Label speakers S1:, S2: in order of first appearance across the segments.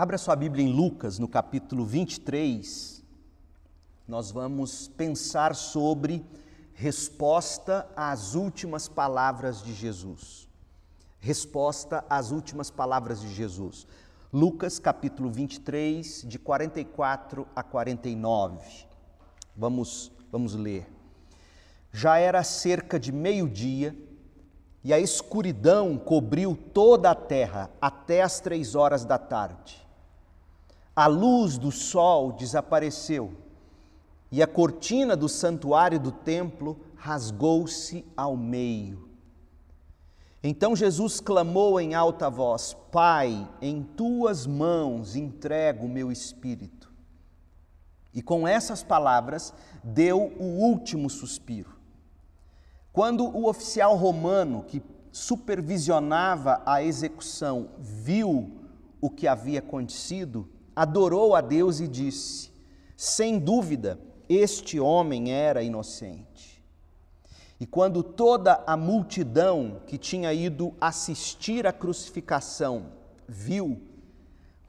S1: Abra sua Bíblia em Lucas, no capítulo 23. Nós vamos pensar sobre resposta às últimas palavras de Jesus. Resposta às últimas palavras de Jesus. Lucas, capítulo 23, de 44 a 49. Vamos, vamos ler. Já era cerca de meio-dia e a escuridão cobriu toda a terra até as três horas da tarde a luz do sol desapareceu e a cortina do santuário do templo rasgou-se ao meio. Então Jesus clamou em alta voz: Pai, em tuas mãos entrego o meu espírito. E com essas palavras deu o último suspiro. Quando o oficial romano que supervisionava a execução viu o que havia acontecido, adorou a Deus e disse: Sem dúvida, este homem era inocente. E quando toda a multidão que tinha ido assistir à crucificação viu,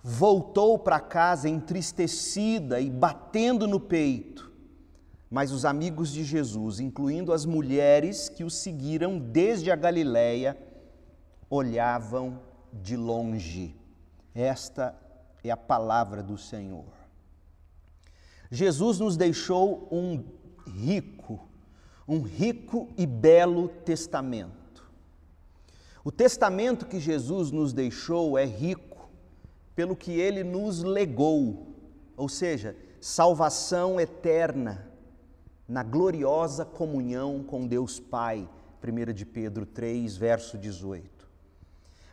S1: voltou para casa entristecida e batendo no peito. Mas os amigos de Jesus, incluindo as mulheres que o seguiram desde a Galiléia, olhavam de longe. Esta é a palavra do Senhor. Jesus nos deixou um rico, um rico e belo testamento. O testamento que Jesus nos deixou é rico pelo que ele nos legou, ou seja, salvação eterna na gloriosa comunhão com Deus Pai. 1 de Pedro 3, verso 18.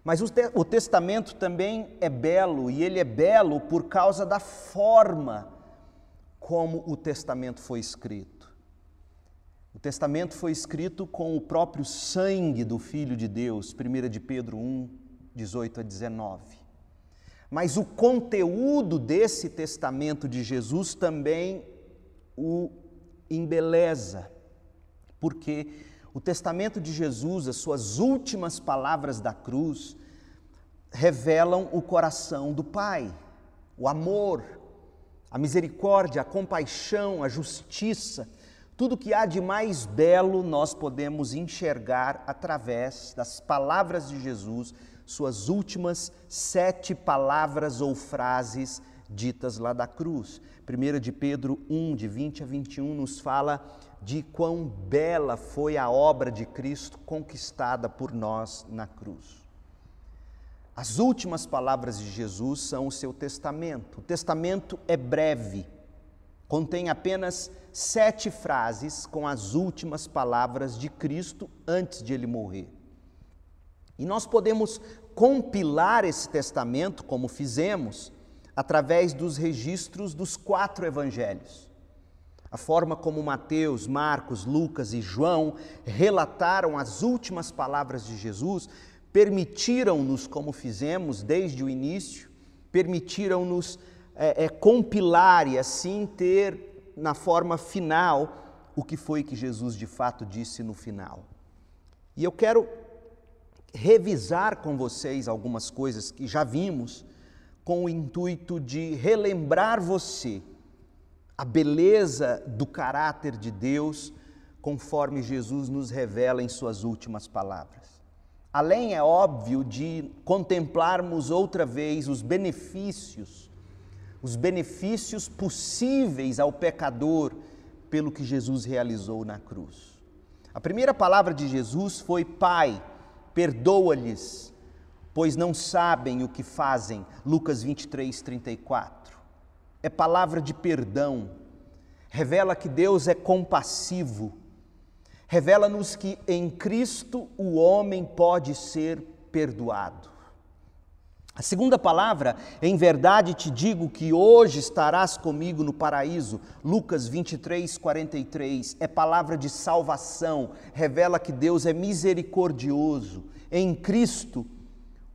S1: Mas o, te o testamento também é belo, e ele é belo por causa da forma como o testamento foi escrito. O testamento foi escrito com o próprio sangue do Filho de Deus, 1 de Pedro 1, 18 a 19. Mas o conteúdo desse testamento de Jesus também o embeleza, porque o testamento de Jesus, as suas últimas palavras da cruz, revelam o coração do Pai, o amor, a misericórdia, a compaixão, a justiça, tudo que há de mais belo nós podemos enxergar através das palavras de Jesus, suas últimas sete palavras ou frases ditas lá da cruz. 1 de Pedro 1, de 20 a 21, nos fala de quão bela foi a obra de Cristo conquistada por nós na cruz. As últimas palavras de Jesus são o seu testamento. O testamento é breve, contém apenas sete frases com as últimas palavras de Cristo antes de ele morrer. E nós podemos compilar esse testamento, como fizemos, através dos registros dos quatro evangelhos. A forma como Mateus, Marcos, Lucas e João relataram as últimas palavras de Jesus permitiram-nos, como fizemos desde o início, permitiram-nos é, é, compilar e assim ter na forma final o que foi que Jesus de fato disse no final. E eu quero revisar com vocês algumas coisas que já vimos, com o intuito de relembrar você a beleza do caráter de Deus, conforme Jesus nos revela em Suas últimas palavras. Além, é óbvio, de contemplarmos outra vez os benefícios, os benefícios possíveis ao pecador pelo que Jesus realizou na cruz. A primeira palavra de Jesus foi: Pai, perdoa-lhes, pois não sabem o que fazem. Lucas 23, 34. É palavra de perdão, revela que Deus é compassivo. Revela-nos que em Cristo o homem pode ser perdoado. A segunda palavra, em verdade te digo que hoje estarás comigo no paraíso, Lucas 23, 43, é palavra de salvação, revela que Deus é misericordioso. Em Cristo,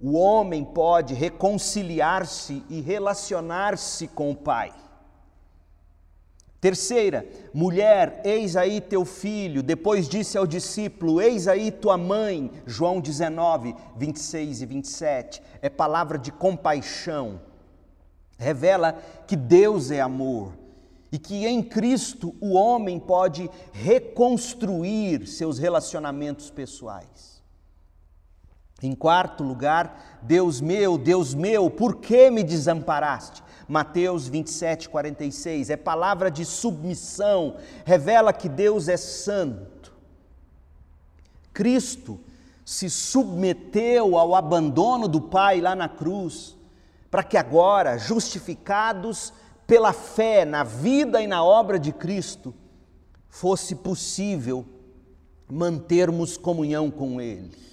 S1: o homem pode reconciliar-se e relacionar-se com o Pai. Terceira, mulher, eis aí teu filho. Depois disse ao discípulo: Eis aí tua mãe. João 19, 26 e 27. É palavra de compaixão. revela que Deus é amor e que em Cristo o homem pode reconstruir seus relacionamentos pessoais. Em quarto lugar, Deus meu, Deus meu, por que me desamparaste? Mateus 27, 46, é palavra de submissão, revela que Deus é santo. Cristo se submeteu ao abandono do Pai lá na cruz, para que agora, justificados pela fé na vida e na obra de Cristo, fosse possível mantermos comunhão com Ele.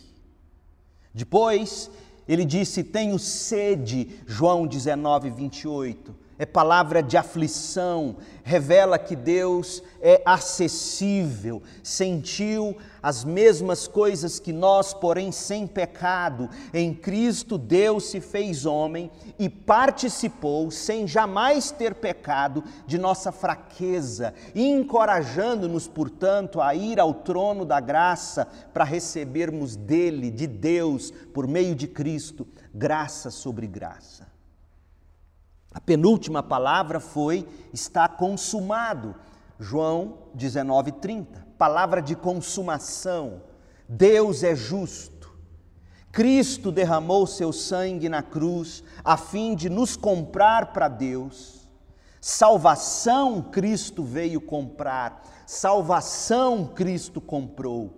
S1: Depois, ele disse: Tenho sede, João 19, 28 é palavra de aflição, revela que Deus é acessível, sentiu as mesmas coisas que nós, porém sem pecado. Em Cristo, Deus se fez homem e participou, sem jamais ter pecado, de nossa fraqueza, encorajando-nos, portanto, a ir ao trono da graça para recebermos dele, de Deus, por meio de Cristo, graça sobre graça. A penúltima palavra foi está consumado. João 19:30. Palavra de consumação. Deus é justo. Cristo derramou seu sangue na cruz a fim de nos comprar para Deus. Salvação Cristo veio comprar. Salvação Cristo comprou.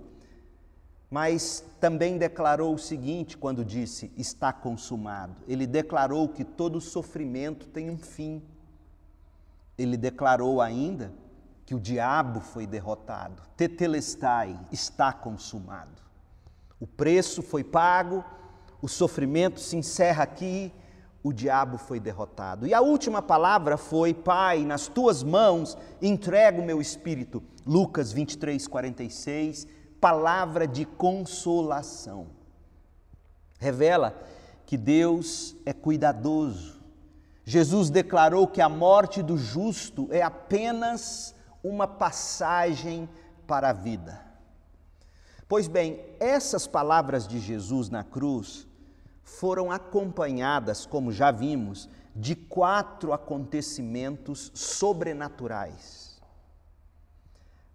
S1: Mas também declarou o seguinte quando disse: Está consumado. Ele declarou que todo sofrimento tem um fim. Ele declarou ainda que o diabo foi derrotado. Tetelestai, está consumado. O preço foi pago, o sofrimento se encerra aqui, o diabo foi derrotado. E a última palavra foi: Pai, nas tuas mãos entrego o meu espírito. Lucas 23, 46 palavra de consolação. Revela que Deus é cuidadoso. Jesus declarou que a morte do justo é apenas uma passagem para a vida. Pois bem, essas palavras de Jesus na cruz foram acompanhadas, como já vimos, de quatro acontecimentos sobrenaturais,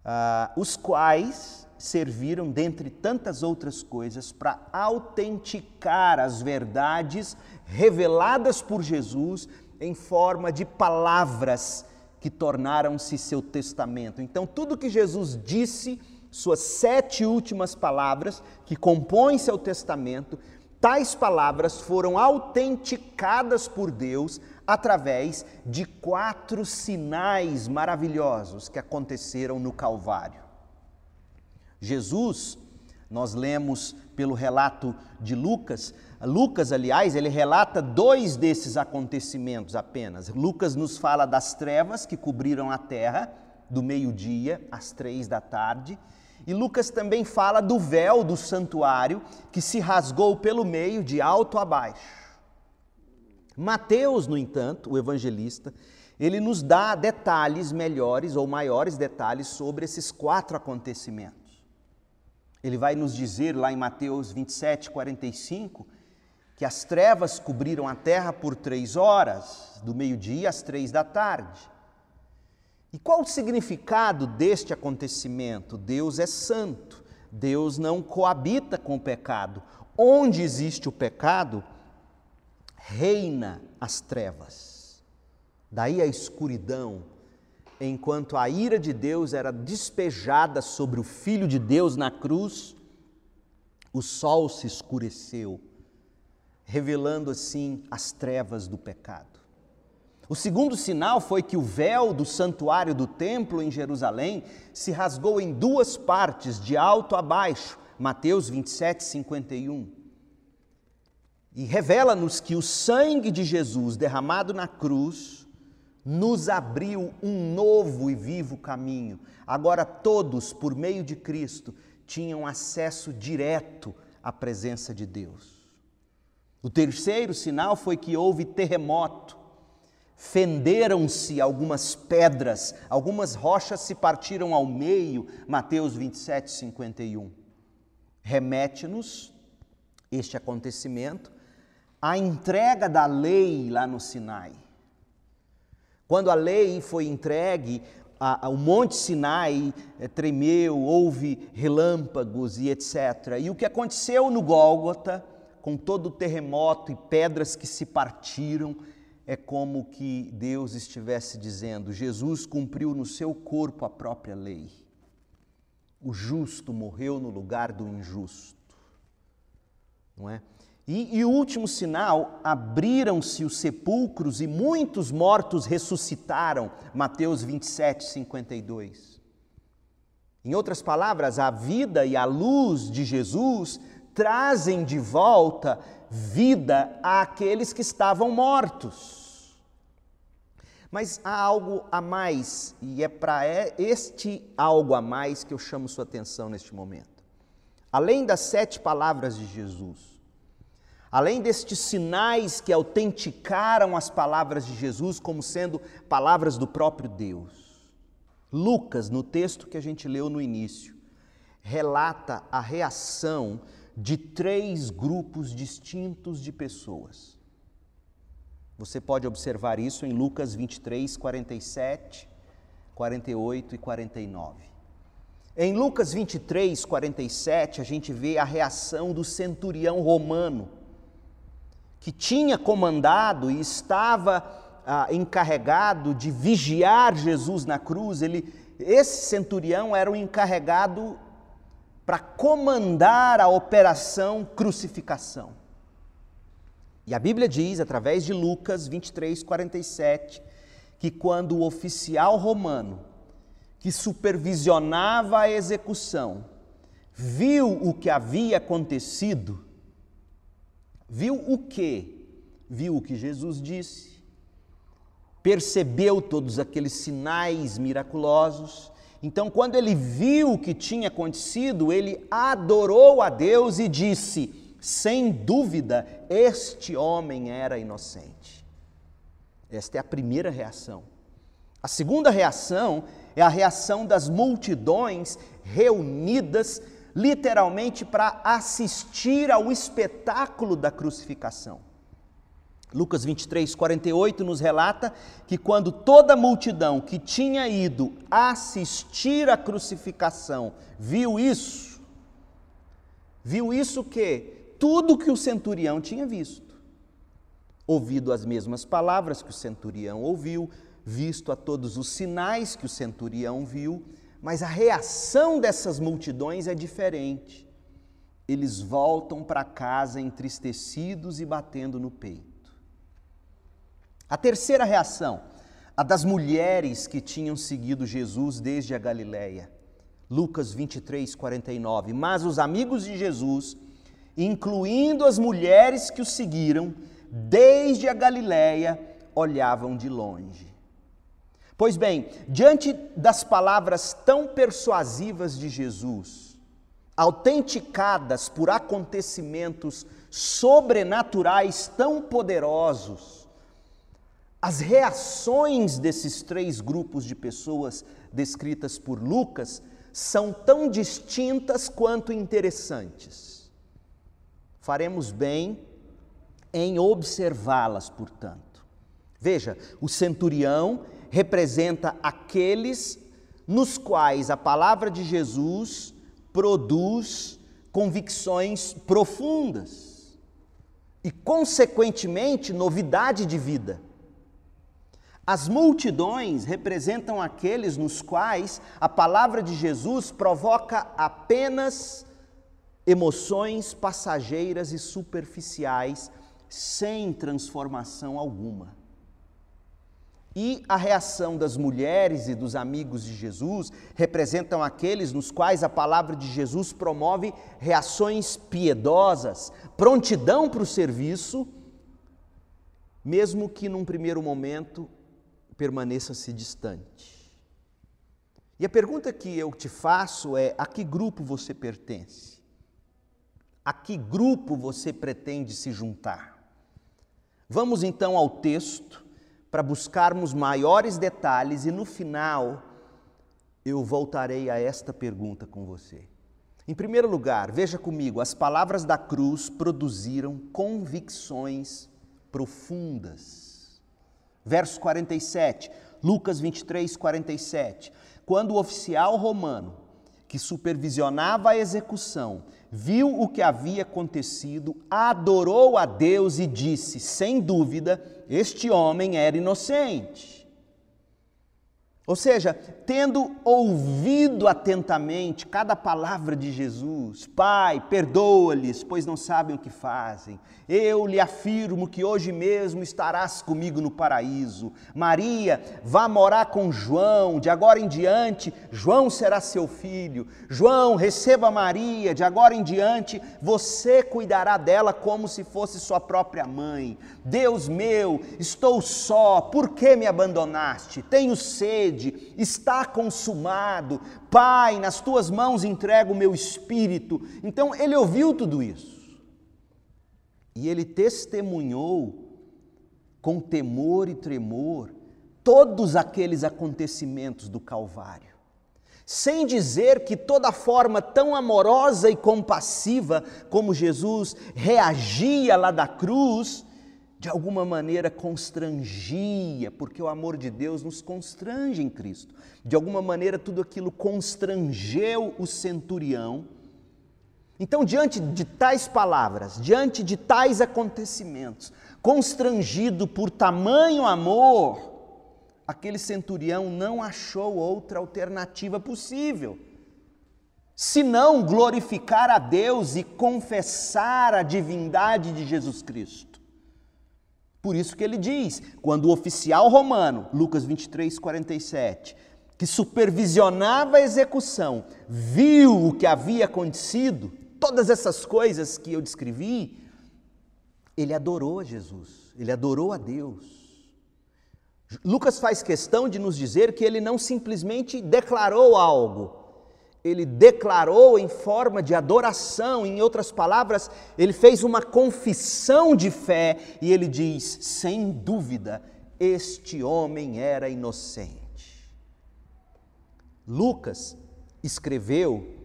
S1: ah, os quais serviram, dentre tantas outras coisas, para autenticar as verdades reveladas por Jesus em forma de palavras que tornaram-se seu testamento. Então, tudo que Jesus disse, suas sete últimas palavras que compõem seu testamento, tais palavras foram autenticadas por Deus através de quatro sinais maravilhosos que aconteceram no Calvário. Jesus, nós lemos pelo relato de Lucas, Lucas, aliás, ele relata dois desses acontecimentos apenas. Lucas nos fala das trevas que cobriram a terra, do meio-dia às três da tarde, e Lucas também fala do véu do santuário que se rasgou pelo meio, de alto a baixo. Mateus, no entanto, o evangelista, ele nos dá detalhes melhores ou maiores detalhes sobre esses quatro acontecimentos. Ele vai nos dizer lá em Mateus 27, 45, que as trevas cobriram a terra por três horas, do meio-dia às três da tarde. E qual o significado deste acontecimento? Deus é santo, Deus não coabita com o pecado. Onde existe o pecado, reina as trevas. Daí a escuridão, enquanto a ira de Deus era despejada sobre o Filho de Deus na cruz, o sol se escureceu, revelando assim as trevas do pecado. O segundo sinal foi que o véu do santuário do templo em Jerusalém se rasgou em duas partes, de alto a baixo, Mateus 27, 51. E revela-nos que o sangue de Jesus derramado na cruz nos abriu um novo e vivo caminho. Agora todos, por meio de Cristo, tinham acesso direto à presença de Deus. O terceiro sinal foi que houve terremoto. Fenderam-se algumas pedras, algumas rochas se partiram ao meio, Mateus 27, 51. Remete-nos este acontecimento à entrega da lei lá no Sinai. Quando a lei foi entregue, a, a, o Monte Sinai é, tremeu, houve relâmpagos e etc. E o que aconteceu no Gólgota, com todo o terremoto e pedras que se partiram, é como que Deus estivesse dizendo: Jesus cumpriu no seu corpo a própria lei. O justo morreu no lugar do injusto. Não é? E, e o último sinal, abriram-se os sepulcros e muitos mortos ressuscitaram. Mateus 27, 52. Em outras palavras, a vida e a luz de Jesus trazem de volta vida àqueles que estavam mortos. Mas há algo a mais, e é para este algo a mais que eu chamo sua atenção neste momento. Além das sete palavras de Jesus, Além destes sinais que autenticaram as palavras de Jesus como sendo palavras do próprio Deus, Lucas, no texto que a gente leu no início, relata a reação de três grupos distintos de pessoas. Você pode observar isso em Lucas 23, 47, 48 e 49. Em Lucas 23, 47, a gente vê a reação do centurião romano que tinha comandado e estava ah, encarregado de vigiar Jesus na cruz, ele, esse centurião era o encarregado para comandar a operação crucificação. E a Bíblia diz, através de Lucas 23, 47, que quando o oficial romano, que supervisionava a execução, viu o que havia acontecido, Viu o que? Viu o que Jesus disse, percebeu todos aqueles sinais miraculosos. Então, quando ele viu o que tinha acontecido, ele adorou a Deus e disse: sem dúvida, este homem era inocente. Esta é a primeira reação. A segunda reação é a reação das multidões reunidas literalmente para assistir ao espetáculo da crucificação. Lucas 23, 48 nos relata que quando toda a multidão que tinha ido assistir à crucificação viu isso, viu isso que tudo que o centurião tinha visto, ouvido as mesmas palavras que o centurião ouviu, visto a todos os sinais que o centurião viu, mas a reação dessas multidões é diferente. Eles voltam para casa entristecidos e batendo no peito. A terceira reação, a das mulheres que tinham seguido Jesus desde a Galiléia. Lucas 23, 49. Mas os amigos de Jesus, incluindo as mulheres que o seguiram desde a Galiléia, olhavam de longe. Pois bem, diante das palavras tão persuasivas de Jesus, autenticadas por acontecimentos sobrenaturais tão poderosos, as reações desses três grupos de pessoas descritas por Lucas são tão distintas quanto interessantes. Faremos bem em observá-las, portanto. Veja, o centurião representa aqueles nos quais a palavra de Jesus produz convicções profundas e, consequentemente, novidade de vida. As multidões representam aqueles nos quais a palavra de Jesus provoca apenas emoções passageiras e superficiais, sem transformação alguma. E a reação das mulheres e dos amigos de Jesus representam aqueles nos quais a palavra de Jesus promove reações piedosas, prontidão para o serviço, mesmo que num primeiro momento permaneça-se distante. E a pergunta que eu te faço é: a que grupo você pertence? A que grupo você pretende se juntar? Vamos então ao texto para buscarmos maiores detalhes e no final eu voltarei a esta pergunta com você. Em primeiro lugar, veja comigo, as palavras da cruz produziram convicções profundas. Verso 47, Lucas 23, 47. Quando o oficial romano que supervisionava a execução viu o que havia acontecido, adorou a Deus e disse: sem dúvida, este homem era inocente. Ou seja, tendo ouvido atentamente cada palavra de Jesus, Pai, perdoa-lhes, pois não sabem o que fazem. Eu lhe afirmo que hoje mesmo estarás comigo no paraíso. Maria, vá morar com João, de agora em diante, João será seu filho. João, receba Maria, de agora em diante, você cuidará dela como se fosse sua própria mãe. Deus meu, estou só, por que me abandonaste? Tenho sede está consumado. Pai, nas tuas mãos entrego o meu espírito. Então ele ouviu tudo isso. E ele testemunhou com temor e tremor todos aqueles acontecimentos do Calvário. Sem dizer que toda forma tão amorosa e compassiva como Jesus reagia lá da cruz, de alguma maneira constrangia, porque o amor de Deus nos constrange em Cristo. De alguma maneira tudo aquilo constrangeu o centurião. Então, diante de tais palavras, diante de tais acontecimentos, constrangido por tamanho amor, aquele centurião não achou outra alternativa possível senão glorificar a Deus e confessar a divindade de Jesus Cristo. Por isso que ele diz, quando o oficial romano, Lucas 23, 47, que supervisionava a execução, viu o que havia acontecido, todas essas coisas que eu descrevi, ele adorou a Jesus, ele adorou a Deus. Lucas faz questão de nos dizer que ele não simplesmente declarou algo, ele declarou em forma de adoração, em outras palavras, ele fez uma confissão de fé e ele diz: sem dúvida, este homem era inocente. Lucas escreveu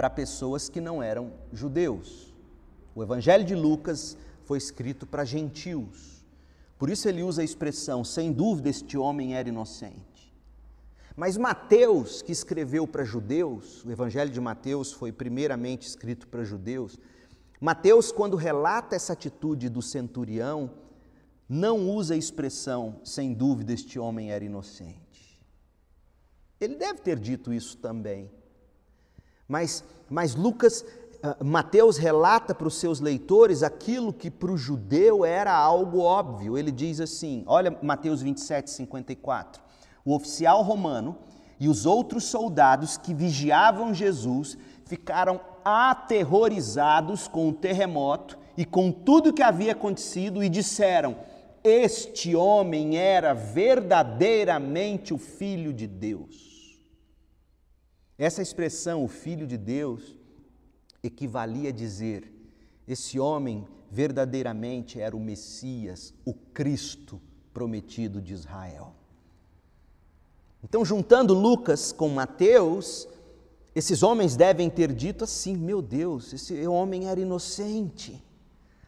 S1: para pessoas que não eram judeus. O Evangelho de Lucas foi escrito para gentios. Por isso ele usa a expressão: sem dúvida, este homem era inocente. Mas Mateus, que escreveu para judeus, o Evangelho de Mateus foi primeiramente escrito para judeus. Mateus, quando relata essa atitude do centurião, não usa a expressão, sem dúvida este homem era inocente. Ele deve ter dito isso também. Mas, mas Lucas, uh, Mateus relata para os seus leitores aquilo que para o judeu era algo óbvio. Ele diz assim: olha Mateus 27, 54 o oficial romano e os outros soldados que vigiavam Jesus ficaram aterrorizados com o terremoto e com tudo que havia acontecido e disseram: Este homem era verdadeiramente o Filho de Deus. Essa expressão, o Filho de Deus, equivalia a dizer: esse homem verdadeiramente era o Messias, o Cristo prometido de Israel. Então, juntando Lucas com Mateus, esses homens devem ter dito assim: meu Deus, esse homem era inocente.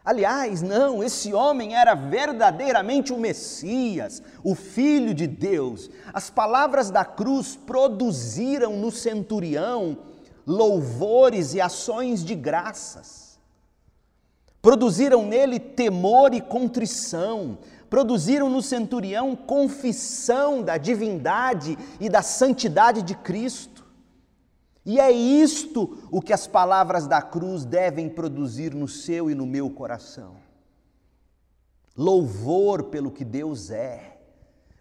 S1: Aliás, não, esse homem era verdadeiramente o Messias, o Filho de Deus. As palavras da cruz produziram no centurião louvores e ações de graças. Produziram nele temor e contrição, produziram no centurião confissão da divindade e da santidade de Cristo. E é isto o que as palavras da cruz devem produzir no seu e no meu coração. Louvor pelo que Deus é.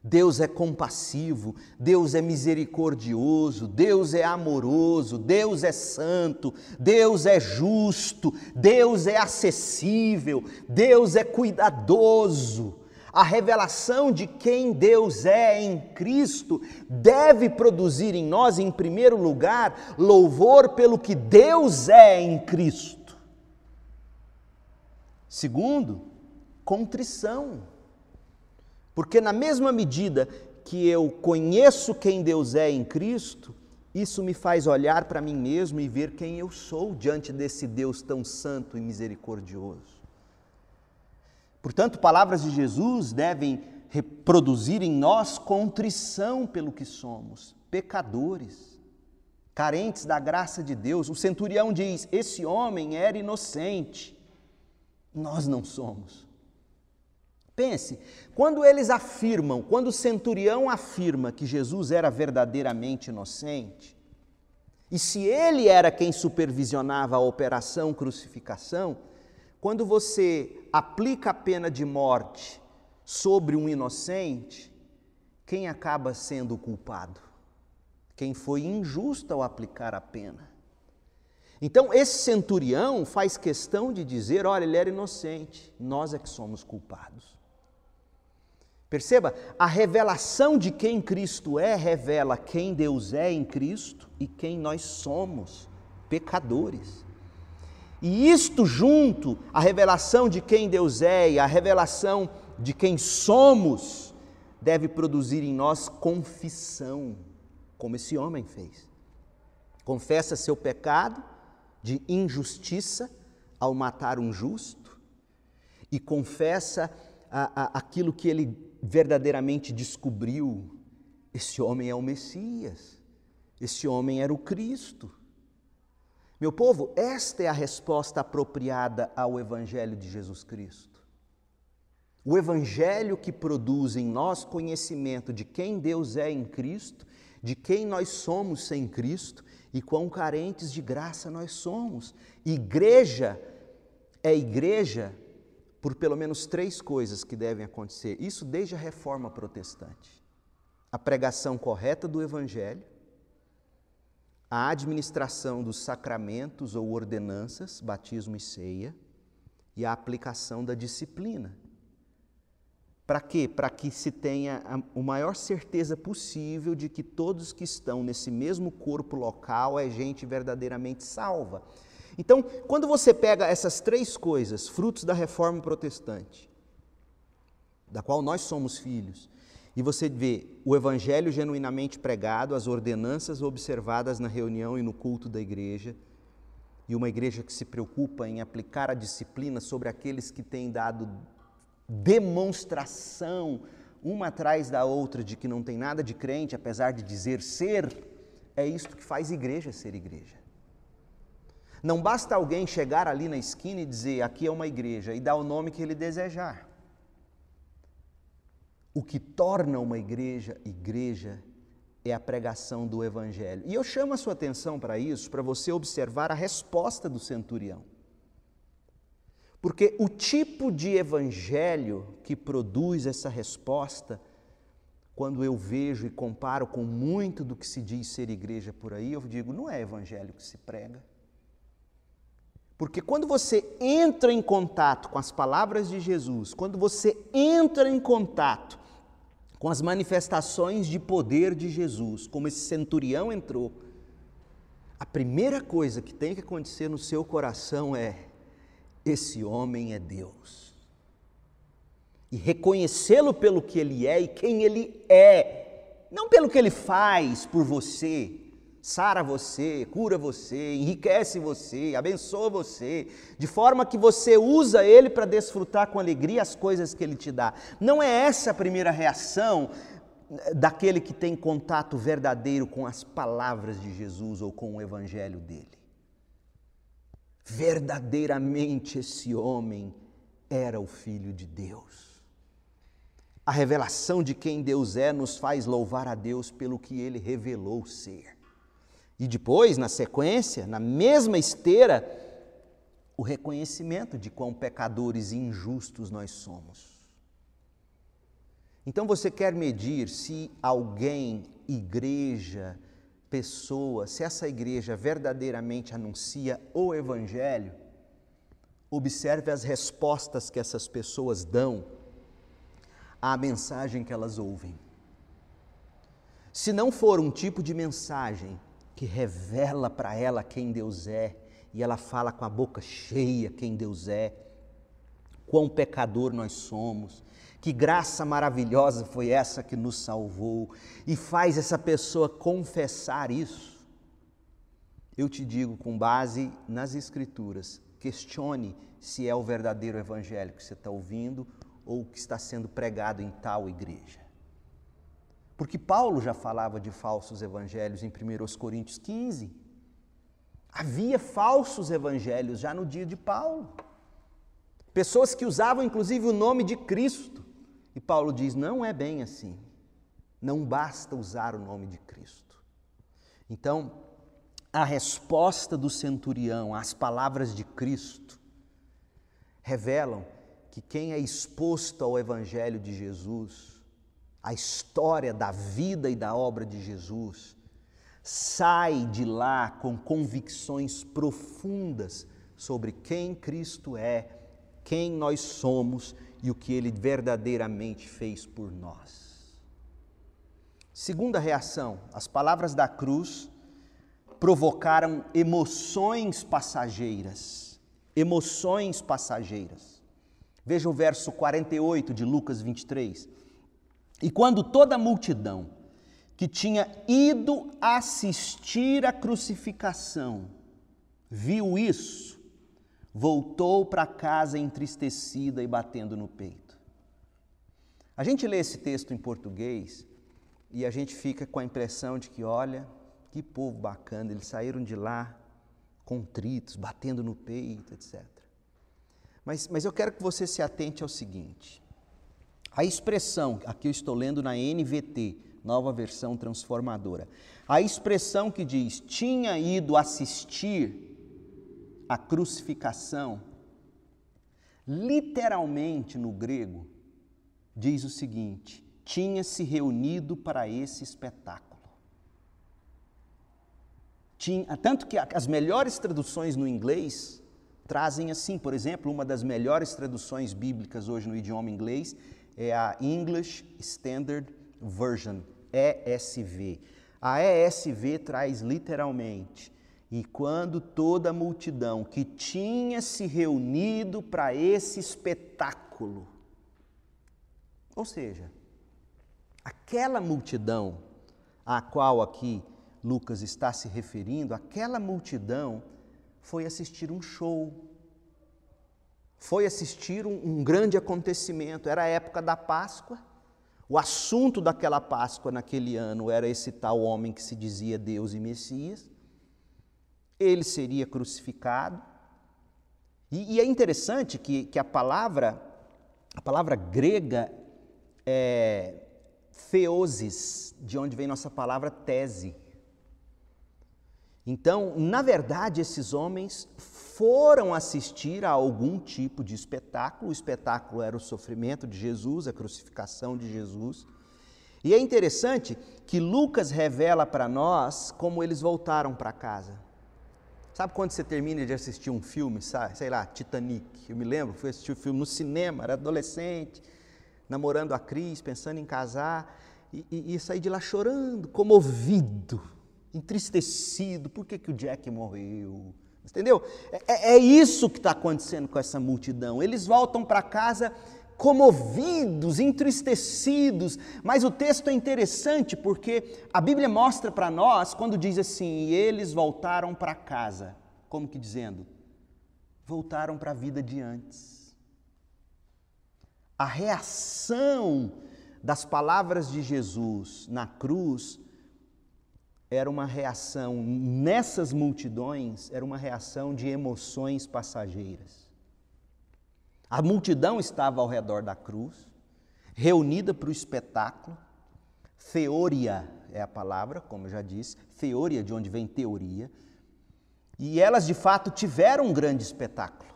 S1: Deus é compassivo, Deus é misericordioso, Deus é amoroso, Deus é santo, Deus é justo, Deus é acessível, Deus é cuidadoso. A revelação de quem Deus é em Cristo deve produzir em nós, em primeiro lugar, louvor pelo que Deus é em Cristo. Segundo, contrição. Porque, na mesma medida que eu conheço quem Deus é em Cristo, isso me faz olhar para mim mesmo e ver quem eu sou diante desse Deus tão santo e misericordioso. Portanto, palavras de Jesus devem reproduzir em nós contrição pelo que somos, pecadores, carentes da graça de Deus. O centurião diz: esse homem era inocente, nós não somos. Pense, quando eles afirmam, quando o centurião afirma que Jesus era verdadeiramente inocente, e se ele era quem supervisionava a operação crucificação, quando você aplica a pena de morte sobre um inocente, quem acaba sendo o culpado? Quem foi injusto ao aplicar a pena. Então, esse centurião faz questão de dizer: olha, ele era inocente, nós é que somos culpados. Perceba, a revelação de quem Cristo é revela quem Deus é em Cristo e quem nós somos, pecadores. E isto junto, a revelação de quem Deus é e a revelação de quem somos, deve produzir em nós confissão, como esse homem fez. Confessa seu pecado de injustiça ao matar um justo e confessa a, a, aquilo que ele verdadeiramente descobriu: esse homem é o Messias, esse homem era o Cristo. Meu povo, esta é a resposta apropriada ao Evangelho de Jesus Cristo. O Evangelho que produz em nós conhecimento de quem Deus é em Cristo, de quem nós somos sem Cristo e quão carentes de graça nós somos. Igreja é igreja por pelo menos três coisas que devem acontecer. Isso desde a reforma protestante: a pregação correta do Evangelho, a administração dos sacramentos ou ordenanças, batismo e ceia, e a aplicação da disciplina. Para quê? Para que se tenha a maior certeza possível de que todos que estão nesse mesmo corpo local é gente verdadeiramente salva. Então, quando você pega essas três coisas, frutos da reforma protestante, da qual nós somos filhos, e você vê o evangelho genuinamente pregado, as ordenanças observadas na reunião e no culto da igreja, e uma igreja que se preocupa em aplicar a disciplina sobre aqueles que têm dado demonstração uma atrás da outra de que não tem nada de crente, apesar de dizer ser, é isto que faz igreja ser igreja. Não basta alguém chegar ali na esquina e dizer aqui é uma igreja e dar o nome que ele desejar. O que torna uma igreja igreja é a pregação do evangelho. E eu chamo a sua atenção para isso, para você observar a resposta do centurião. Porque o tipo de evangelho que produz essa resposta, quando eu vejo e comparo com muito do que se diz ser igreja por aí, eu digo, não é evangelho que se prega. Porque quando você entra em contato com as palavras de Jesus, quando você entra em contato com as manifestações de poder de Jesus, como esse centurião entrou, a primeira coisa que tem que acontecer no seu coração é: esse homem é Deus. E reconhecê-lo pelo que ele é e quem ele é, não pelo que ele faz por você, sara você, cura você, enriquece você, abençoa você, de forma que você usa ele para desfrutar com alegria as coisas que ele te dá. Não é essa a primeira reação eh, daquele que tem contato verdadeiro com as palavras de Jesus ou com o evangelho dele. Verdadeiramente esse homem era o filho de Deus. A revelação de quem Deus é nos faz louvar a Deus pelo que ele revelou ser. E depois, na sequência, na mesma esteira, o reconhecimento de quão pecadores e injustos nós somos. Então você quer medir se alguém, igreja, pessoa, se essa igreja verdadeiramente anuncia o Evangelho, observe as respostas que essas pessoas dão à mensagem que elas ouvem. Se não for um tipo de mensagem que revela para ela quem Deus é, e ela fala com a boca cheia quem Deus é, quão pecador nós somos, que graça maravilhosa foi essa que nos salvou, e faz essa pessoa confessar isso. Eu te digo, com base nas Escrituras, questione se é o verdadeiro Evangelho que você está ouvindo ou que está sendo pregado em tal igreja. Porque Paulo já falava de falsos evangelhos em 1 Coríntios 15. Havia falsos evangelhos já no dia de Paulo. Pessoas que usavam inclusive o nome de Cristo. E Paulo diz: não é bem assim. Não basta usar o nome de Cristo. Então, a resposta do centurião às palavras de Cristo revelam que quem é exposto ao Evangelho de Jesus, a história da vida e da obra de Jesus, sai de lá com convicções profundas sobre quem Cristo é, quem nós somos e o que ele verdadeiramente fez por nós. Segunda reação, as palavras da cruz provocaram emoções passageiras. Emoções passageiras. Veja o verso 48 de Lucas 23. E quando toda a multidão que tinha ido assistir à crucificação viu isso, voltou para casa entristecida e batendo no peito. A gente lê esse texto em português e a gente fica com a impressão de que, olha, que povo bacana, eles saíram de lá contritos, batendo no peito, etc. Mas, mas eu quero que você se atente ao seguinte: a expressão, aqui eu estou lendo na NVT, nova versão transformadora, a expressão que diz tinha ido assistir a crucificação, literalmente no grego, diz o seguinte: tinha se reunido para esse espetáculo. Tinha, tanto que as melhores traduções no inglês trazem assim, por exemplo, uma das melhores traduções bíblicas hoje no idioma inglês é a English Standard Version, ESV. A ESV traz literalmente: e quando toda a multidão que tinha se reunido para esse espetáculo, ou seja, aquela multidão a qual aqui Lucas está se referindo, aquela multidão foi assistir um show, foi assistir um, um, grande acontecimento. Era a época da Páscoa. O assunto daquela Páscoa naquele ano era esse tal homem que se dizia Deus e Messias. Ele seria crucificado. E, e é interessante que, que a palavra, a palavra grega é theosis, de onde vem nossa palavra tese. Então, na verdade, esses homens foram assistir a algum tipo de espetáculo. O espetáculo era o sofrimento de Jesus, a crucificação de Jesus. E é interessante que Lucas revela para nós como eles voltaram para casa. Sabe quando você termina de assistir um filme, sabe? sei lá, Titanic? Eu me lembro, fui assistir o filme no cinema, era adolescente, namorando a Cris, pensando em casar, e, e, e saí de lá chorando, comovido entristecido, por que, que o Jack morreu? Entendeu? É, é, é isso que está acontecendo com essa multidão. Eles voltam para casa comovidos, entristecidos, mas o texto é interessante porque a Bíblia mostra para nós quando diz assim: e eles voltaram para casa. Como que dizendo? Voltaram para a vida de antes. A reação das palavras de Jesus na cruz era uma reação, nessas multidões, era uma reação de emoções passageiras. A multidão estava ao redor da cruz, reunida para o espetáculo. Theoria é a palavra, como eu já disse, theoria, de onde vem teoria. E elas de fato tiveram um grande espetáculo,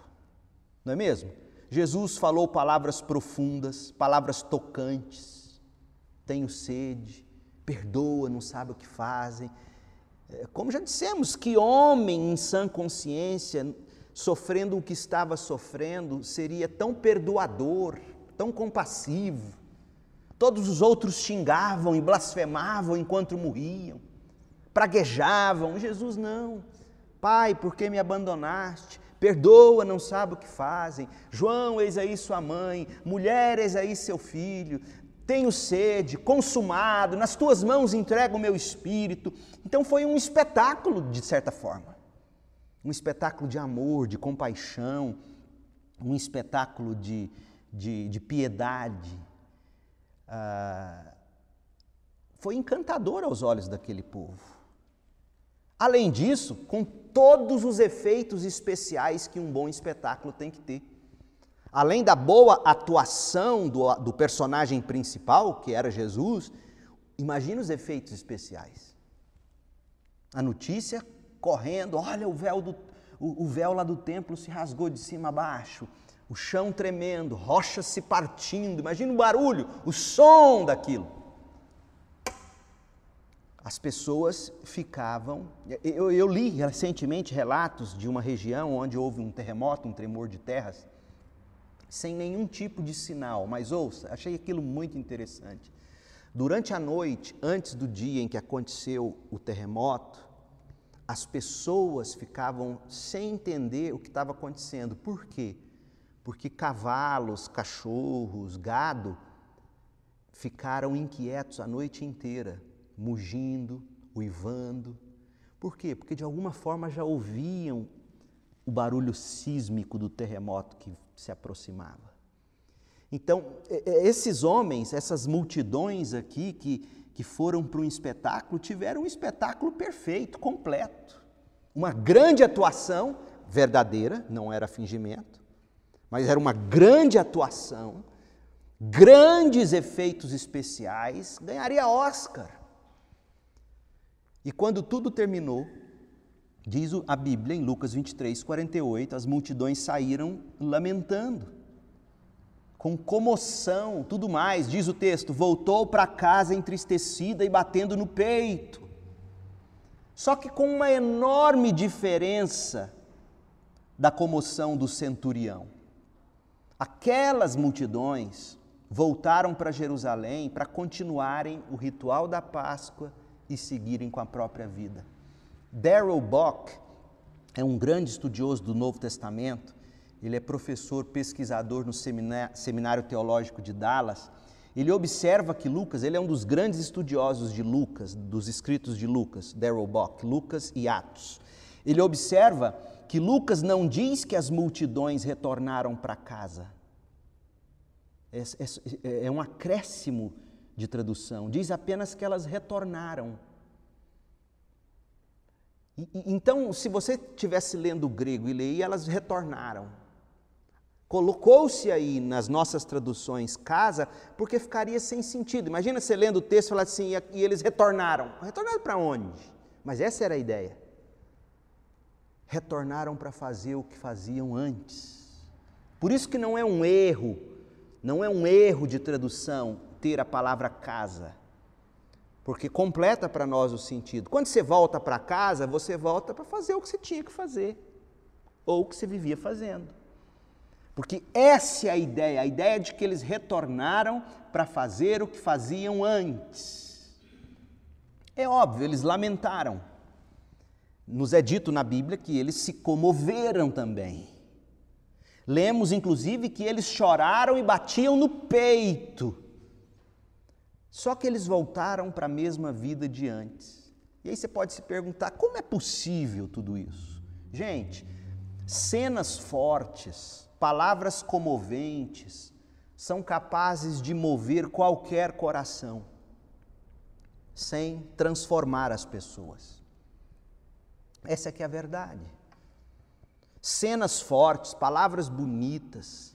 S1: não é mesmo? Jesus falou palavras profundas, palavras tocantes. Tenho sede, perdoa, não sabe o que fazem. É, como já dissemos, que homem em sã consciência, sofrendo o que estava sofrendo, seria tão perdoador, tão compassivo. Todos os outros xingavam e blasfemavam enquanto morriam, praguejavam. Jesus não. Pai, por que me abandonaste? Perdoa, não sabe o que fazem. João, eis aí sua mãe. Mulher, eis aí seu filho tenho sede, consumado, nas tuas mãos entrego o meu espírito. Então foi um espetáculo, de certa forma. Um espetáculo de amor, de compaixão, um espetáculo de, de, de piedade, ah, foi encantador aos olhos daquele povo. Além disso, com todos os efeitos especiais que um bom espetáculo tem que ter. Além da boa atuação do, do personagem principal, que era Jesus, imagine os efeitos especiais. A notícia correndo, olha o véu, do, o, o véu lá do templo se rasgou de cima a baixo, o chão tremendo, rochas se partindo, imagina o barulho, o som daquilo. As pessoas ficavam. Eu, eu, li recentemente relatos de uma região onde houve um terremoto, um tremor de terras, sem nenhum tipo de sinal. Mas ouça, achei aquilo muito interessante. Durante a noite, antes do dia em que aconteceu o terremoto, as pessoas ficavam sem entender o que estava acontecendo. Por quê? Porque cavalos, cachorros, gado ficaram inquietos a noite inteira, mugindo, uivando. Por quê? Porque de alguma forma já ouviam o barulho sísmico do terremoto que se aproximava. Então, esses homens, essas multidões aqui que que foram para um espetáculo tiveram um espetáculo perfeito, completo. Uma grande atuação, verdadeira, não era fingimento, mas era uma grande atuação, grandes efeitos especiais, ganharia Oscar. E quando tudo terminou, diz a Bíblia em Lucas 23, 48, as multidões saíram lamentando com comoção, tudo mais, diz o texto, voltou para casa entristecida e batendo no peito. Só que com uma enorme diferença da comoção do centurião. Aquelas multidões voltaram para Jerusalém para continuarem o ritual da Páscoa e seguirem com a própria vida. Darrell Bock é um grande estudioso do Novo Testamento ele é professor pesquisador no Seminário Teológico de Dallas. Ele observa que Lucas, ele é um dos grandes estudiosos de Lucas, dos escritos de Lucas, Darrell Bock, Lucas e Atos. Ele observa que Lucas não diz que as multidões retornaram para casa. É, é, é um acréscimo de tradução, diz apenas que elas retornaram. E, então, se você estivesse lendo o grego e leia, elas retornaram. Colocou-se aí nas nossas traduções casa, porque ficaria sem sentido. Imagina você lendo o texto e falar assim, e eles retornaram. Retornaram para onde? Mas essa era a ideia. Retornaram para fazer o que faziam antes. Por isso que não é um erro, não é um erro de tradução ter a palavra casa. Porque completa para nós o sentido. Quando você volta para casa, você volta para fazer o que você tinha que fazer, ou o que você vivia fazendo. Porque essa é a ideia, a ideia de que eles retornaram para fazer o que faziam antes. É óbvio, eles lamentaram. Nos é dito na Bíblia que eles se comoveram também. Lemos inclusive que eles choraram e batiam no peito. Só que eles voltaram para a mesma vida de antes. E aí você pode se perguntar: como é possível tudo isso? Gente, cenas fortes, palavras comoventes são capazes de mover qualquer coração, sem transformar as pessoas. Essa é que é a verdade. Cenas fortes, palavras bonitas,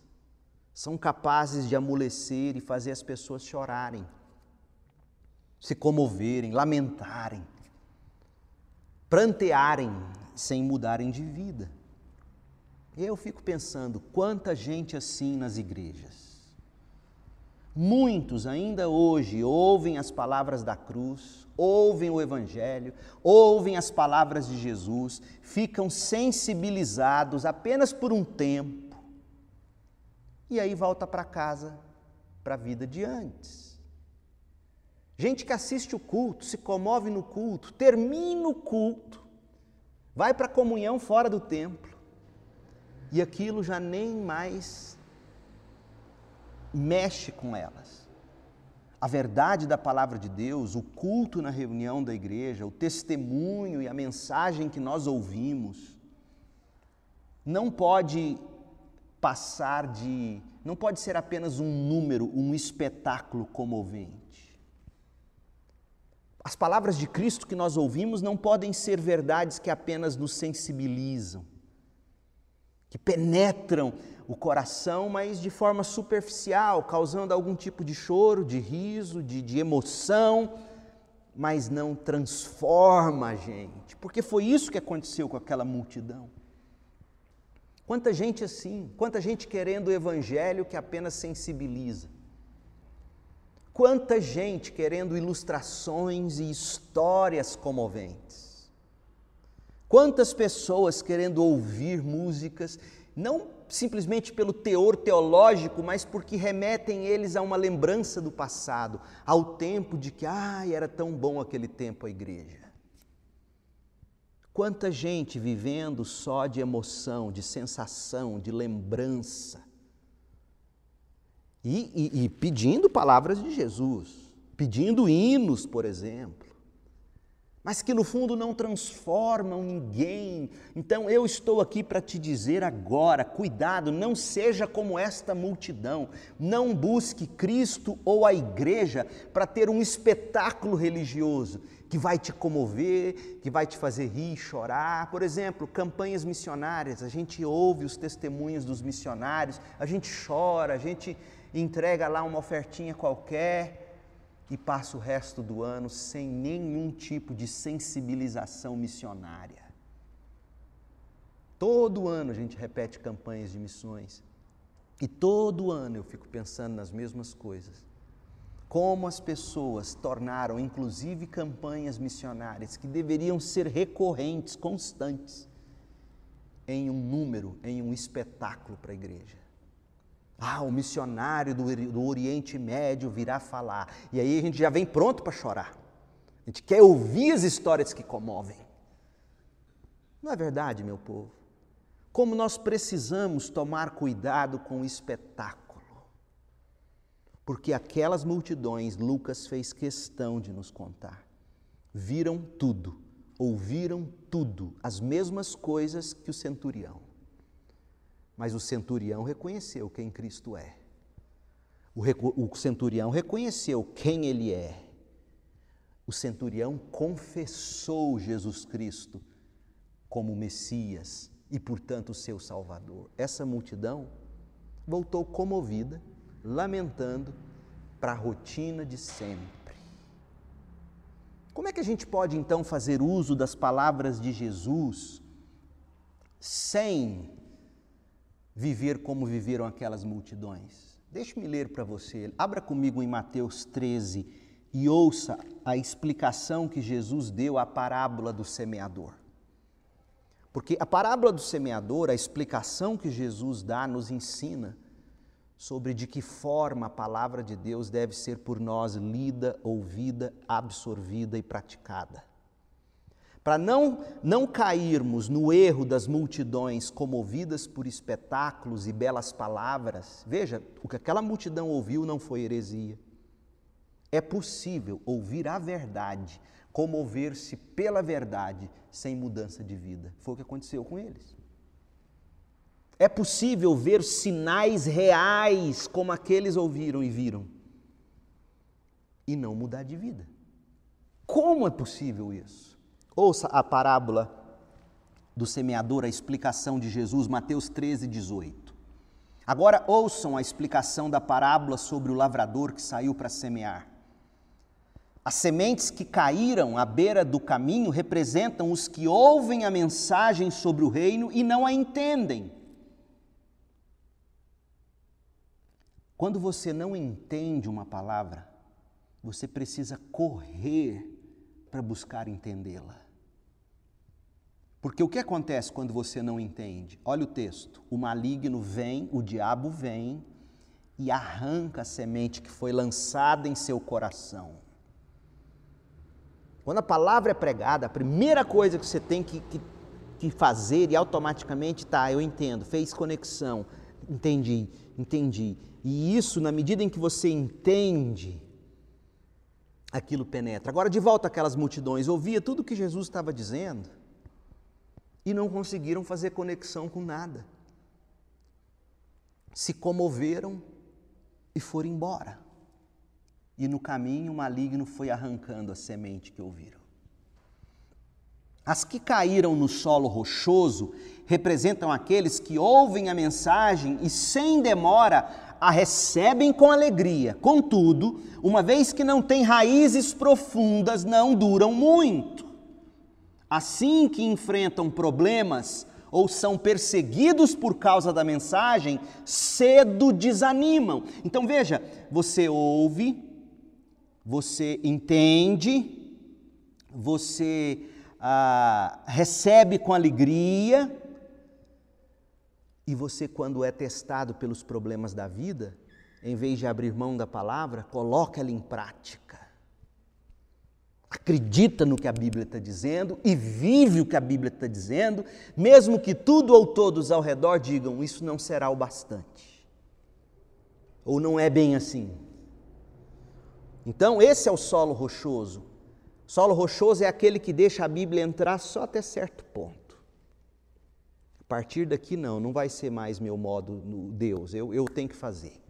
S1: são capazes de amolecer e fazer as pessoas chorarem, se comoverem, lamentarem, prantearem sem mudarem de vida. Eu fico pensando quanta gente assim nas igrejas. Muitos ainda hoje ouvem as palavras da cruz, ouvem o Evangelho, ouvem as palavras de Jesus, ficam sensibilizados apenas por um tempo e aí volta para casa, para a vida de antes. Gente que assiste o culto, se comove no culto, termina o culto, vai para a comunhão fora do templo e aquilo já nem mais mexe com elas. A verdade da palavra de Deus, o culto na reunião da igreja, o testemunho e a mensagem que nós ouvimos, não pode passar de. não pode ser apenas um número, um espetáculo comovente. As palavras de Cristo que nós ouvimos não podem ser verdades que apenas nos sensibilizam, que penetram o coração, mas de forma superficial, causando algum tipo de choro, de riso, de, de emoção, mas não transforma a gente, porque foi isso que aconteceu com aquela multidão. Quanta gente assim, quanta gente querendo o evangelho que apenas sensibiliza. Quanta gente querendo ilustrações e histórias comoventes. Quantas pessoas querendo ouvir músicas, não simplesmente pelo teor teológico, mas porque remetem eles a uma lembrança do passado, ao tempo de que, ai, era tão bom aquele tempo a igreja. Quanta gente vivendo só de emoção, de sensação, de lembrança. E, e, e, pedindo palavras de Jesus, pedindo hinos, por exemplo, mas que no fundo não transformam ninguém. Então eu estou aqui para te dizer agora: cuidado, não seja como esta multidão, não busque Cristo ou a igreja para ter um espetáculo religioso que vai te comover, que vai te fazer rir, chorar. Por exemplo, campanhas missionárias, a gente ouve os testemunhos dos missionários, a gente chora, a gente entrega lá uma ofertinha qualquer e passa o resto do ano sem nenhum tipo de sensibilização missionária. Todo ano a gente repete campanhas de missões. E todo ano eu fico pensando nas mesmas coisas como as pessoas tornaram, inclusive, campanhas missionárias que deveriam ser recorrentes, constantes, em um número, em um espetáculo para a igreja. Ah, o missionário do, Oriente Médio virá falar. E aí a gente já vem pronto para chorar. A gente quer ouvir as histórias que comovem. Não é verdade, meu povo? Como nós precisamos tomar cuidado com o espetáculo porque aquelas multidões, Lucas fez questão de nos contar, viram tudo, ouviram tudo, as mesmas coisas que o centurião. Mas o centurião reconheceu quem Cristo é. O, o centurião reconheceu quem ele é. O centurião confessou Jesus Cristo como Messias e, portanto, seu Salvador. Essa multidão voltou comovida lamentando para a rotina de sempre. Como é que a gente pode então fazer uso das palavras de Jesus sem viver como viveram aquelas multidões? Deixe-me ler para você. Abra comigo em Mateus 13 e ouça a explicação que Jesus deu à parábola do semeador. Porque a parábola do semeador, a explicação que Jesus dá, nos ensina sobre de que forma a palavra de Deus deve ser por nós lida, ouvida, absorvida e praticada. Para não, não cairmos no erro das multidões comovidas por espetáculos e belas palavras, veja, o que aquela multidão ouviu não foi heresia. É possível ouvir a verdade, comover-se pela verdade, sem mudança de vida. Foi o que aconteceu com eles. É possível ver sinais reais como aqueles ouviram e viram e não mudar de vida. Como é possível isso? Ouça a parábola do semeador, a explicação de Jesus, Mateus 13, 18. Agora ouçam a explicação da parábola sobre o lavrador que saiu para semear. As sementes que caíram à beira do caminho representam os que ouvem a mensagem sobre o reino e não a entendem. Quando você não entende uma palavra, você precisa correr para buscar entendê-la. Porque o que acontece quando você não entende? Olha o texto: o maligno vem, o diabo vem e arranca a semente que foi lançada em seu coração. Quando a palavra é pregada, a primeira coisa que você tem que, que, que fazer e automaticamente tá, eu entendo, fez conexão, entendi, entendi. E isso, na medida em que você entende, aquilo penetra. Agora, de volta aquelas multidões, ouvia tudo o que Jesus estava dizendo e não conseguiram fazer conexão com nada. se comoveram e foram embora. E no caminho o maligno foi arrancando a semente que ouviram. As que caíram no solo rochoso representam aqueles que ouvem a mensagem e, sem demora, a recebem com alegria. Contudo, uma vez que não têm raízes profundas, não duram muito. Assim que enfrentam problemas ou são perseguidos por causa da mensagem, cedo desanimam. Então veja, você ouve, você entende, você ah, recebe com alegria, e você, quando é testado pelos problemas da vida, em vez de abrir mão da palavra, coloca ela em prática. Acredita no que a Bíblia está dizendo e vive o que a Bíblia está dizendo, mesmo que tudo ou todos ao redor digam: Isso não será o bastante. Ou não é bem assim. Então, esse é o solo rochoso. Solo rochoso é aquele que deixa a Bíblia entrar só até certo ponto. A partir daqui, não, não vai ser mais meu modo no Deus, eu, eu tenho que fazer.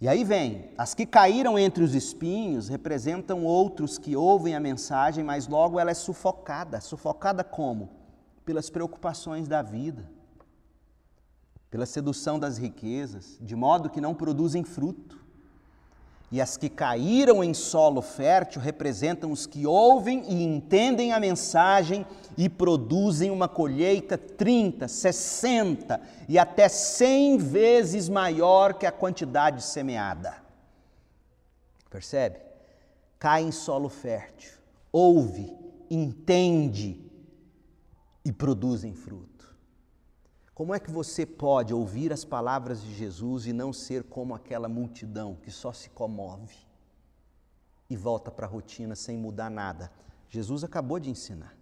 S1: E aí vem: as que caíram entre os espinhos representam outros que ouvem a mensagem, mas logo ela é sufocada. Sufocada como? Pelas preocupações da vida, pela sedução das riquezas, de modo que não produzem fruto. E as que caíram em solo fértil representam os que ouvem e entendem a mensagem e produzem uma colheita 30, 60 e até 100 vezes maior que a quantidade semeada. Percebe? Cai em solo fértil, ouve, entende e produzem fruto. Como é que você pode ouvir as palavras de Jesus e não ser como aquela multidão que só se comove e volta para a rotina sem mudar nada? Jesus acabou de ensinar.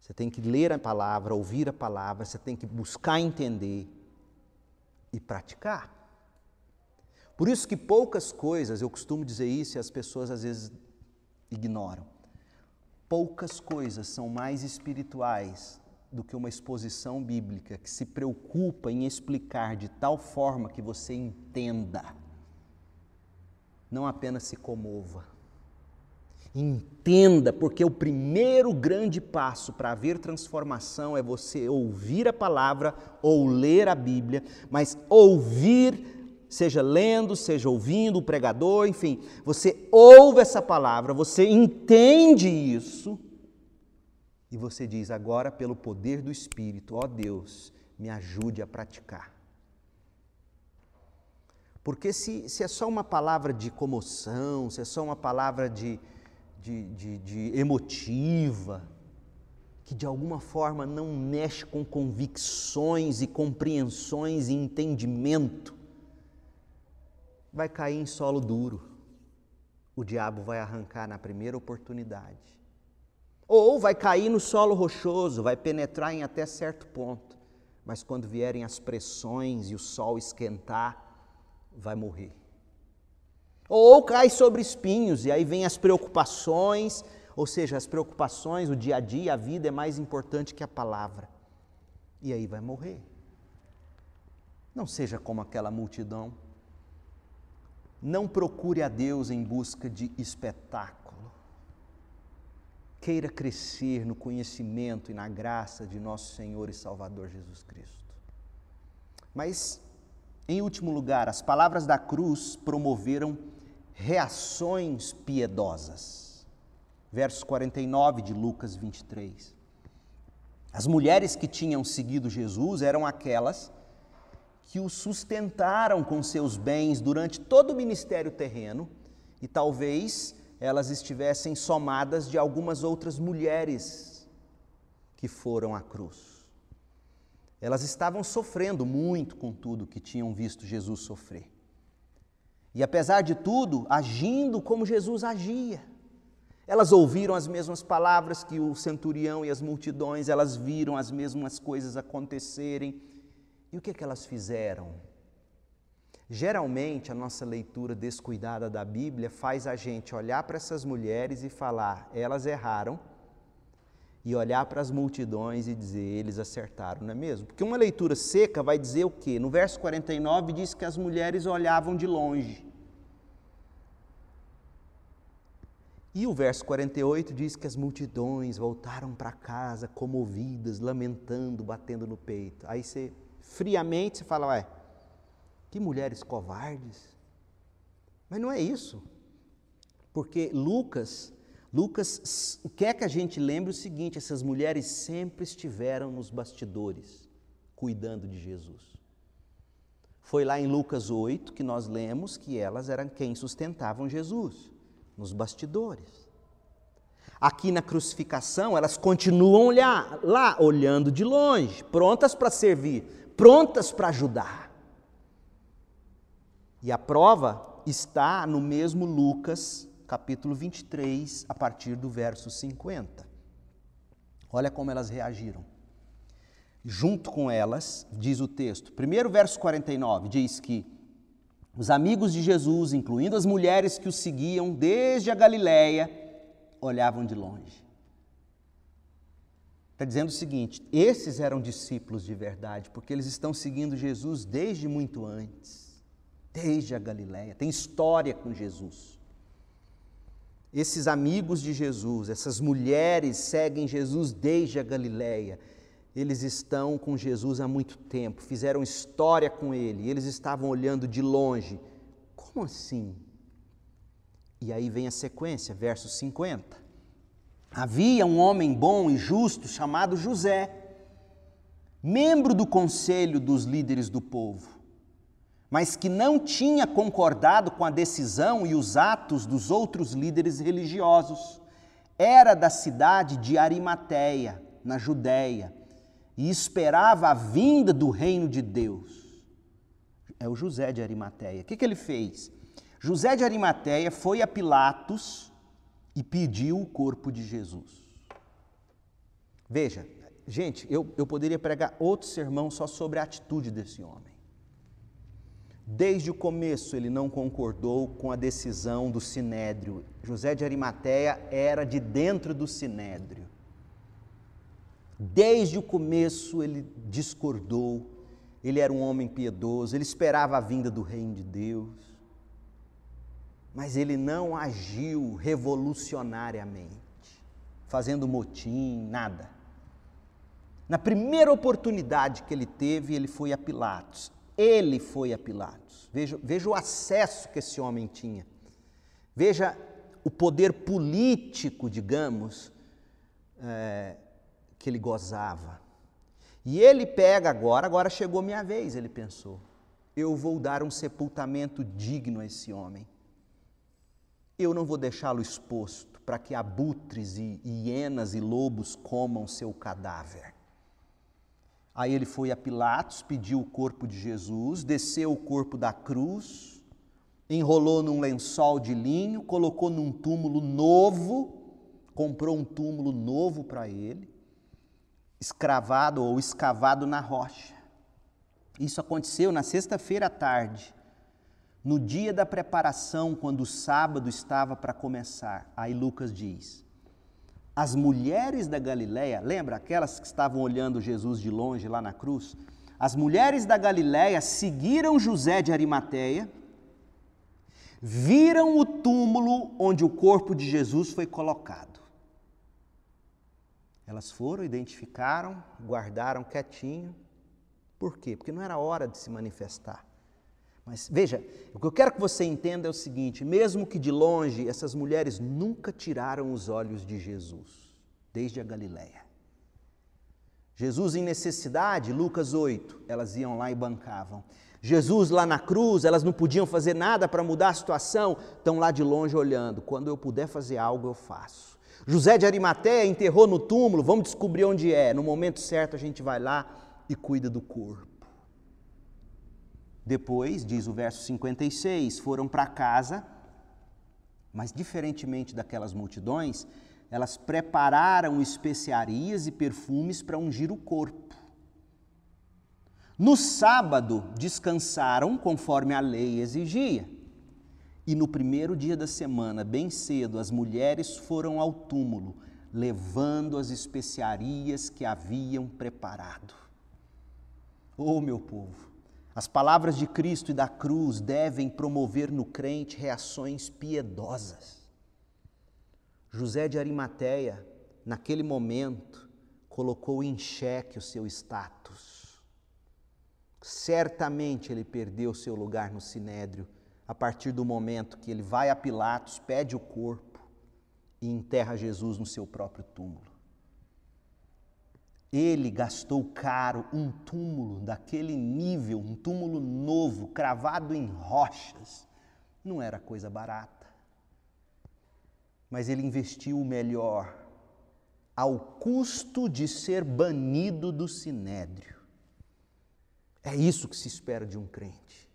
S1: Você tem que ler a palavra, ouvir a palavra, você tem que buscar entender e praticar. Por isso que poucas coisas, eu costumo dizer isso e as pessoas às vezes ignoram. Poucas coisas são mais espirituais do que uma exposição bíblica que se preocupa em explicar de tal forma que você entenda, não apenas se comova. Entenda, porque o primeiro grande passo para haver transformação é você ouvir a palavra ou ler a Bíblia, mas ouvir, seja lendo, seja ouvindo o pregador, enfim, você ouve essa palavra, você entende isso e você diz: agora, pelo poder do Espírito, ó Deus, me ajude a praticar. Porque se, se é só uma palavra de comoção, se é só uma palavra de, de, de, de emotiva, que de alguma forma não mexe com convicções e compreensões e entendimento, vai cair em solo duro. O diabo vai arrancar na primeira oportunidade. Ou vai cair no solo rochoso, vai penetrar em até certo ponto, mas quando vierem as pressões e o sol esquentar, vai morrer. Ou cai sobre espinhos, e aí vem as preocupações, ou seja, as preocupações, o dia a dia, a vida é mais importante que a palavra. E aí vai morrer. Não seja como aquela multidão. Não procure a Deus em busca de espetáculo queira crescer no conhecimento e na graça de nosso Senhor e Salvador Jesus Cristo. Mas, em último lugar, as palavras da cruz promoveram reações piedosas. Verso 49 de Lucas 23. As mulheres que tinham seguido Jesus eram aquelas que o sustentaram com seus bens durante todo o ministério terreno e talvez elas estivessem somadas de algumas outras mulheres que foram à cruz. Elas estavam sofrendo muito com tudo que tinham visto Jesus sofrer. E apesar de tudo, agindo como Jesus agia. Elas ouviram as mesmas palavras que o centurião e as multidões, elas viram as mesmas coisas acontecerem. E o que, é que elas fizeram? Geralmente, a nossa leitura descuidada da Bíblia faz a gente olhar para essas mulheres e falar: elas erraram, e olhar para as multidões e dizer, eles acertaram, não é mesmo? Porque uma leitura seca vai dizer o quê? No verso 49 diz que as mulheres olhavam de longe. E o verso 48 diz que as multidões voltaram para casa comovidas, lamentando, batendo no peito. Aí você, friamente, você fala, ué, que mulheres covardes. Mas não é isso. Porque Lucas Lucas quer que a gente lembre o seguinte: essas mulheres sempre estiveram nos bastidores, cuidando de Jesus. Foi lá em Lucas 8 que nós lemos que elas eram quem sustentavam Jesus, nos bastidores. Aqui na crucificação, elas continuam olhar, lá, olhando de longe, prontas para servir, prontas para ajudar. E a prova está no mesmo Lucas capítulo 23, a partir do verso 50. Olha como elas reagiram. Junto com elas, diz o texto, primeiro verso 49, diz que os amigos de Jesus, incluindo as mulheres que o seguiam desde a Galiléia, olhavam de longe. Está dizendo o seguinte: esses eram discípulos de verdade, porque eles estão seguindo Jesus desde muito antes, desde a Galiléia, tem história com Jesus esses amigos de Jesus, essas mulheres seguem Jesus desde a Galiléia. Eles estão com Jesus há muito tempo, fizeram história com ele, eles estavam olhando de longe. Como assim? E aí vem a sequência, verso 50. Havia um homem bom e justo chamado José, membro do conselho dos líderes do povo mas que não tinha concordado com a decisão e os atos dos outros líderes religiosos. Era da cidade de Arimateia, na Judéia, e esperava a vinda do reino de Deus. É o José de Arimateia. O que, que ele fez? José de Arimateia foi a Pilatos e pediu o corpo de Jesus. Veja, gente, eu, eu poderia pregar outro sermão só sobre a atitude desse homem. Desde o começo ele não concordou com a decisão do sinédrio. José de Arimateia era de dentro do sinédrio. Desde o começo ele discordou. Ele era um homem piedoso, ele esperava a vinda do reino de Deus. Mas ele não agiu revolucionariamente, fazendo motim, nada. Na primeira oportunidade que ele teve, ele foi a Pilatos. Ele foi a Pilatos. Veja, veja o acesso que esse homem tinha. Veja o poder político, digamos, é, que ele gozava. E ele pega agora, agora chegou minha vez, ele pensou. Eu vou dar um sepultamento digno a esse homem. Eu não vou deixá-lo exposto para que abutres e hienas e lobos comam seu cadáver. Aí ele foi a Pilatos, pediu o corpo de Jesus, desceu o corpo da cruz, enrolou num lençol de linho, colocou num túmulo novo, comprou um túmulo novo para ele, escravado ou escavado na rocha. Isso aconteceu na sexta-feira à tarde, no dia da preparação, quando o sábado estava para começar. Aí Lucas diz: as mulheres da Galiléia, lembra aquelas que estavam olhando Jesus de longe lá na cruz? As mulheres da Galiléia seguiram José de Arimateia, viram o túmulo onde o corpo de Jesus foi colocado. Elas foram, identificaram, guardaram quietinho. Por quê? Porque não era hora de se manifestar. Mas veja, o que eu quero que você entenda é o seguinte: mesmo que de longe, essas mulheres nunca tiraram os olhos de Jesus, desde a Galiléia. Jesus em necessidade, Lucas 8, elas iam lá e bancavam. Jesus lá na cruz, elas não podiam fazer nada para mudar a situação, estão lá de longe olhando. Quando eu puder fazer algo, eu faço. José de Arimateia enterrou no túmulo, vamos descobrir onde é. No momento certo a gente vai lá e cuida do corpo. Depois, diz o verso 56, foram para casa, mas diferentemente daquelas multidões, elas prepararam especiarias e perfumes para ungir o corpo. No sábado, descansaram conforme a lei exigia. E no primeiro dia da semana, bem cedo, as mulheres foram ao túmulo, levando as especiarias que haviam preparado. Oh, meu povo, as palavras de Cristo e da cruz devem promover no crente reações piedosas. José de Arimateia, naquele momento, colocou em xeque o seu status. Certamente ele perdeu seu lugar no sinédrio a partir do momento que ele vai a Pilatos, pede o corpo e enterra Jesus no seu próprio túmulo. Ele gastou caro um túmulo daquele nível, um túmulo novo, cravado em rochas. Não era coisa barata. Mas ele investiu o melhor ao custo de ser banido do sinédrio. É isso que se espera de um crente.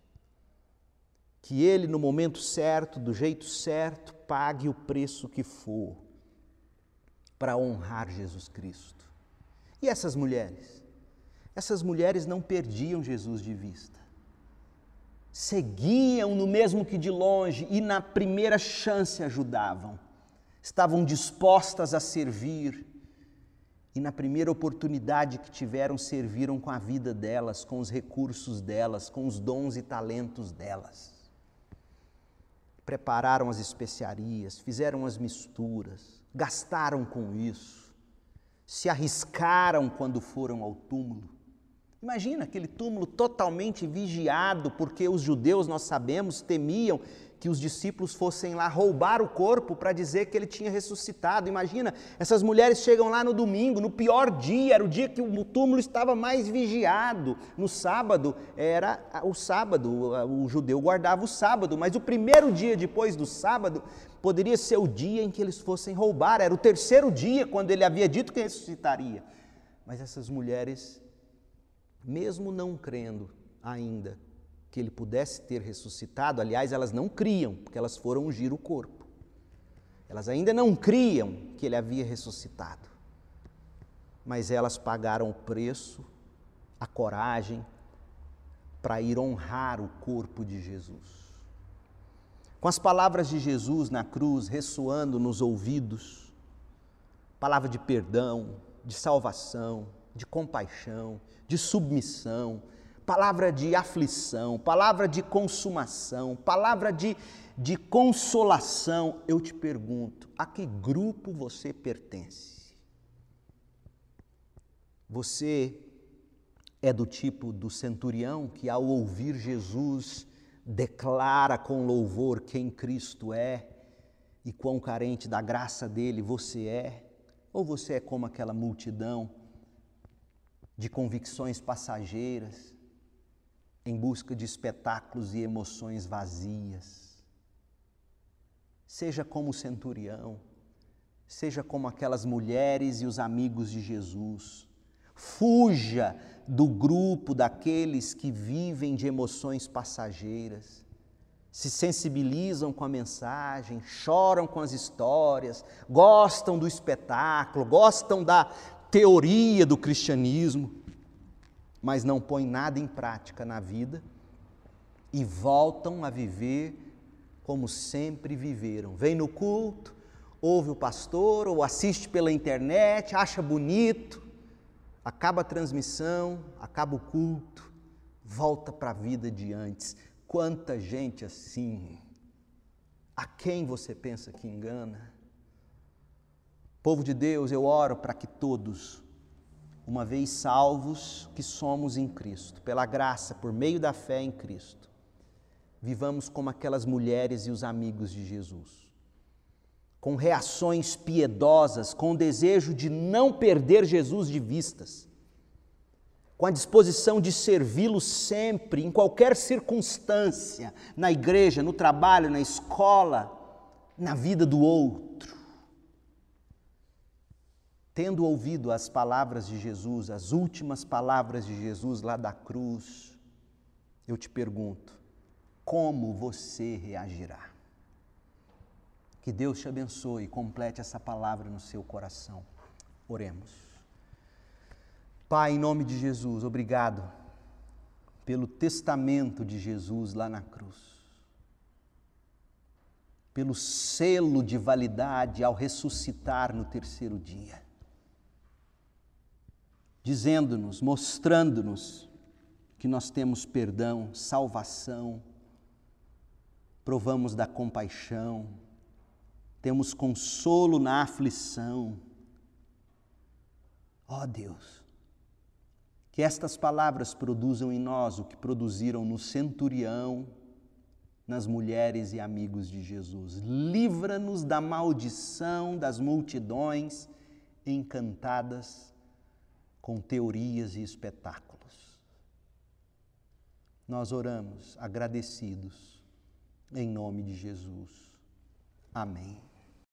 S1: Que ele, no momento certo, do jeito certo, pague o preço que for para honrar Jesus Cristo. E essas mulheres? Essas mulheres não perdiam Jesus de vista. Seguiam-no mesmo que de longe e na primeira chance ajudavam. Estavam dispostas a servir e na primeira oportunidade que tiveram serviram com a vida delas, com os recursos delas, com os dons e talentos delas. Prepararam as especiarias, fizeram as misturas, gastaram com isso se arriscaram quando foram ao túmulo. Imagina aquele túmulo totalmente vigiado, porque os judeus, nós sabemos, temiam que os discípulos fossem lá roubar o corpo para dizer que ele tinha ressuscitado. Imagina, essas mulheres chegam lá no domingo, no pior dia, era o dia que o túmulo estava mais vigiado. No sábado era o sábado, o judeu guardava o sábado, mas o primeiro dia depois do sábado poderia ser o dia em que eles fossem roubar, era o terceiro dia quando ele havia dito que ressuscitaria. Mas essas mulheres, mesmo não crendo ainda, que ele pudesse ter ressuscitado, aliás, elas não criam, porque elas foram ungir o corpo. Elas ainda não criam que ele havia ressuscitado. Mas elas pagaram o preço, a coragem, para ir honrar o corpo de Jesus. Com as palavras de Jesus na cruz ressoando nos ouvidos, palavra de perdão, de salvação, de compaixão, de submissão, palavra de aflição, palavra de consumação, palavra de, de consolação, eu te pergunto: a que grupo você pertence? Você é do tipo do centurião que, ao ouvir Jesus, declara com louvor quem Cristo é e quão carente da graça dele você é? Ou você é como aquela multidão de convicções passageiras? Em busca de espetáculos e emoções vazias. Seja como o centurião, seja como aquelas mulheres e os amigos de Jesus. Fuja do grupo daqueles que vivem de emoções passageiras, se sensibilizam com a mensagem, choram com as histórias, gostam do espetáculo, gostam da teoria do cristianismo mas não põem nada em prática na vida e voltam a viver como sempre viveram. Vem no culto, ouve o pastor ou assiste pela internet, acha bonito, acaba a transmissão, acaba o culto, volta para a vida de antes. Quanta gente assim! A quem você pensa que engana? Povo de Deus, eu oro para que todos uma vez salvos que somos em Cristo, pela graça, por meio da fé em Cristo, vivamos como aquelas mulheres e os amigos de Jesus, com reações piedosas, com o desejo de não perder Jesus de vistas, com a disposição de servi-lo sempre, em qualquer circunstância, na igreja, no trabalho, na escola, na vida do outro tendo ouvido as palavras de Jesus, as últimas palavras de Jesus lá da cruz, eu te pergunto, como você reagirá? Que Deus te abençoe e complete essa palavra no seu coração. Oremos. Pai, em nome de Jesus, obrigado pelo testamento de Jesus lá na cruz pelo selo de validade ao ressuscitar no terceiro dia, dizendo-nos, mostrando-nos que nós temos perdão, salvação, provamos da compaixão, temos consolo na aflição. Ó oh Deus, que estas palavras produzam em nós o que produziram no centurião, nas mulheres e amigos de Jesus. Livra-nos da maldição das multidões encantadas com teorias e espetáculos. Nós oramos agradecidos em nome de Jesus. Amém.